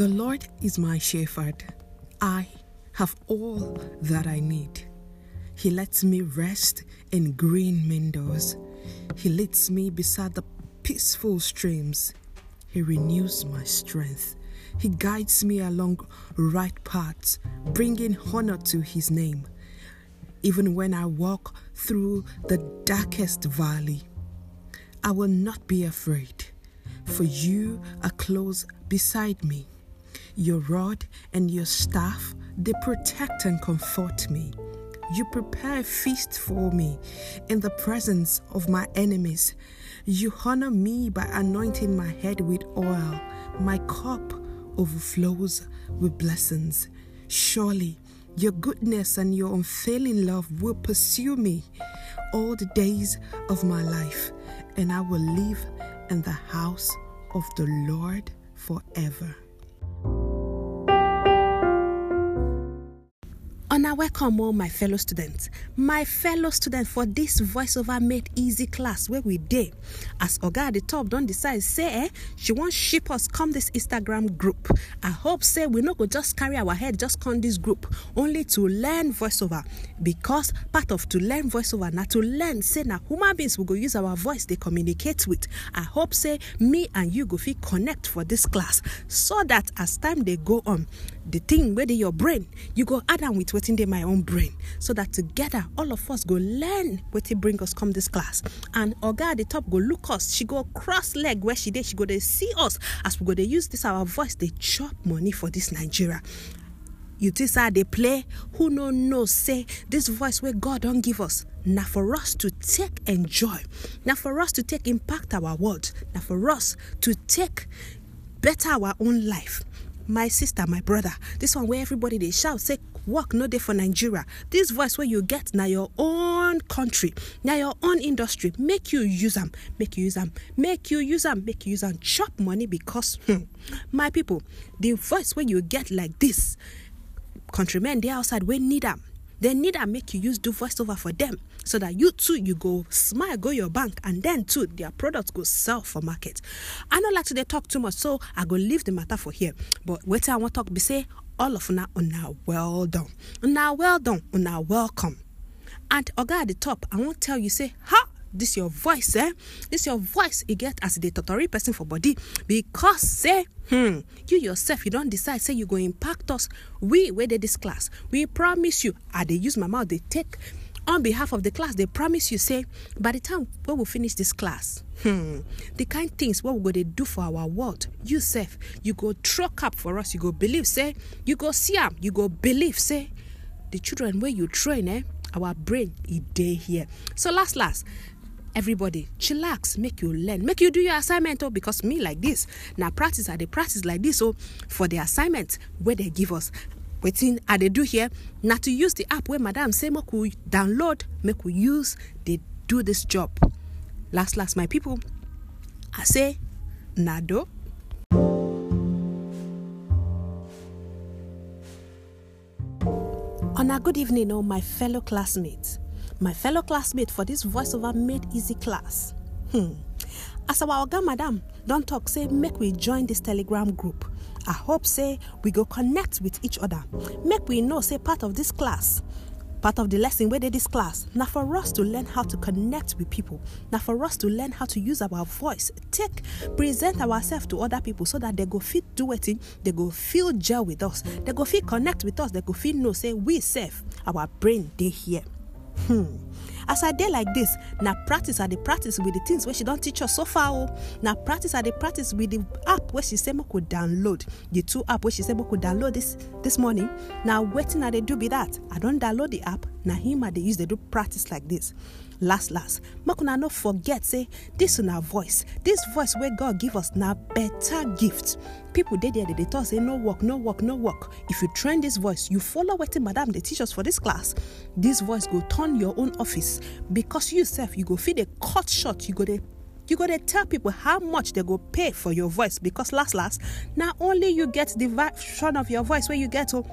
The Lord is my shepherd. I have all that I need. He lets me rest in green meadows. He leads me beside the peaceful streams. He renews my strength. He guides me along right paths, bringing honor to his name. Even when I walk through the darkest valley, I will not be afraid, for you are close beside me. Your rod and your staff, they protect and comfort me. You prepare a feast for me in the presence of my enemies. You honor me by anointing my head with oil. My cup overflows with blessings. Surely your goodness and your unfailing love will pursue me all the days of my life, and I will live in the house of the Lord forever. I welcome all my fellow students. My fellow students for this voiceover made easy class where we day. As Oga at the top don't decide, say eh, she won't ship us come this Instagram group. I hope say we not go just carry our head, just come this group only to learn voiceover. Because part of to learn voiceover, now to learn, say now human beings will go use our voice they communicate with. I hope say me and you go feel connect for this class so that as time they go on, the thing where your brain, you go add on with what's in my own brain. So that together all of us go learn what it bring us come this class. And Oga at the top go look us. She go cross leg where she did. She go they see us as we go they use this our voice. They chop money for this Nigeria. You think how they play? Who no no say this voice where God don't give us. Now for us to take enjoy. Now for us to take impact our world. Now for us to take better our own life. My sister, my brother, this one where everybody they shout, say work no day for Nigeria. This voice where you get now your own country, now your own industry. Make you use them, make you use them, make you use them, make you use them. Chop money because hmm, my people, the voice where you get like this, countrymen they outside we need them. They need to make you use do voiceover for them so that you too you go smile go your bank and then too their products go sell for market. I don't like to they talk too much so I go leave the matter for here. But what I want to talk be say all of una una well done. Una well done, una welcome. And Oga at the top, I won't tell you say, ha this your voice eh this your voice you get as the totori person for body because say hmm. You yourself you don decide. Say you go impact us. We wey dey this class we promise you. I dey use my mouth dey take. On behalf of the class dey promise you say by the time wey we finish this class hmm the kind things wey we go dey do for our world you sef you go throw cap for us. You go believe say you go see am. You go believe say the children wey you train eh our brain e dey here. So last last everybody chillax make you learn make you do your assignment oh because me like this now practice i dey practice like this oh for the assignment where dey give us wetin i dey do here na to use the app wey madam say make we download make we use dey do this job last last my people i say nado. On a good evening, oh my fellow classmates. My fellow classmate for this voiceover made easy class. Hmm. As our oga madam don talk say make we join this telegram group. I hope say we go connect with each other. Make we know say part of this class part of the lesson wey dey this class na for us to learn how to connect with people na for us to learn how to use our voice take present ourselves to other people so that they go fit do wetin they go feel gel with us they go fit connect with us they go fit know say we sef our brain dey here hmm as i dey like this na practice i dey practice with the things wey she don teach us so far o na practice i dey practice with the app wey she say make we could download. The two app wey she say make we download this this morning. Na wetin i dey do be that? I don download the app. Na him i dey use dey do practice like this. Last last. Make una no forget say this una voice this voice wey god give us na better gift. People dey there dey dey talk say no work no work no work. If you train this voice you follow wetin madam dey teach us for this class this voice go turn your own office because you sef you go fit dey cut short you go dey you go dey tell people how much they go pay for your voice because last last na only you get the version of your voice wey you get o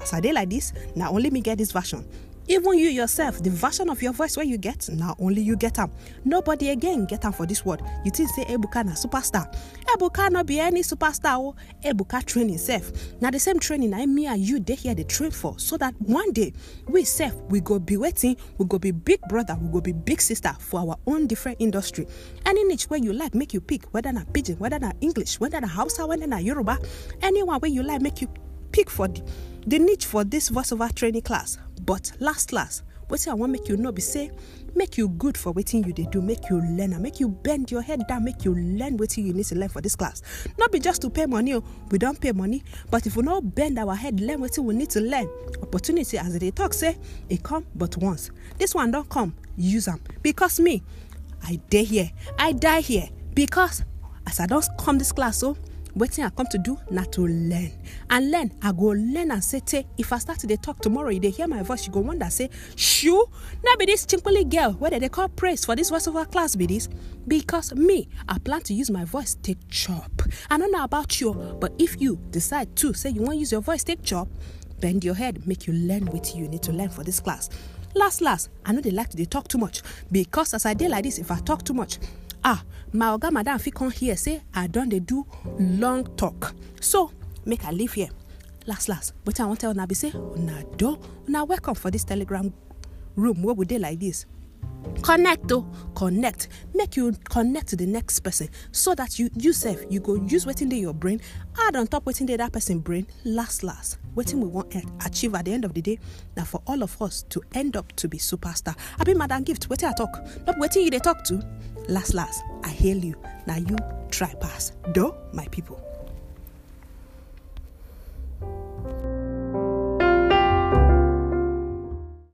as i like this na only me get this version even you yourself the version of your voice wey you get na only you get am. Nobody again get am for dis world. You think say ebuka na superstar? Ebuka no be any superstar o ebuka train himself. Na the same training na me and you dey here dey train for so that one day we sef we go be wetin? We go be big brother we go be big sister for our own different industry. Any niche wey you like make you pick whether na pidgin whether na english whether na hausa whether na yoruba anyone wey you like make you pick for the the niche for this voiceover training class but last last wetin i wan make you know be say make you good for wetin you dey do make you learn am make you bend your head down make you learn wetin you need to learn for this class. No be just to pay money o we don pay money but if we no bend our head learn wetin we need to learn. Opportunity as they dey talk say e come but once. This one don come use am. Because me i dey here. I die here. Because as i don come this class so wetin i come to do na to learn. And learn i go learn and say tey if i start to dey talk tomorrow you dey hear my voice you go wonder say shoo no be dis chinkpoli girl wey dem dey call praise for dis voiceover class be dis because me i plan to use my voice take chop. I no know about you but if you decide too say you wan use your voice take chop bend your head make you learn wetin you need to learn for dis class. Last last i no dey like to dey talk too much because as i dey like this if i talk too much ah my oga madam fit come hear say i don dey do long talk. So make i leave here. Last last wetin i wan tell una be say una do una welcome for dis telegram room wey we dey like dis connect o connect. Make you connect to the next person so that you you sef you go use wetin dey your brain add on top wetin dey that person brain. Last last wetin we wan achieve at the end of the day na for all of us to end up to be superstar. Abi madam gift wetin i talk? No be wetin you dey talk to last last i hail you now you try pass do my people.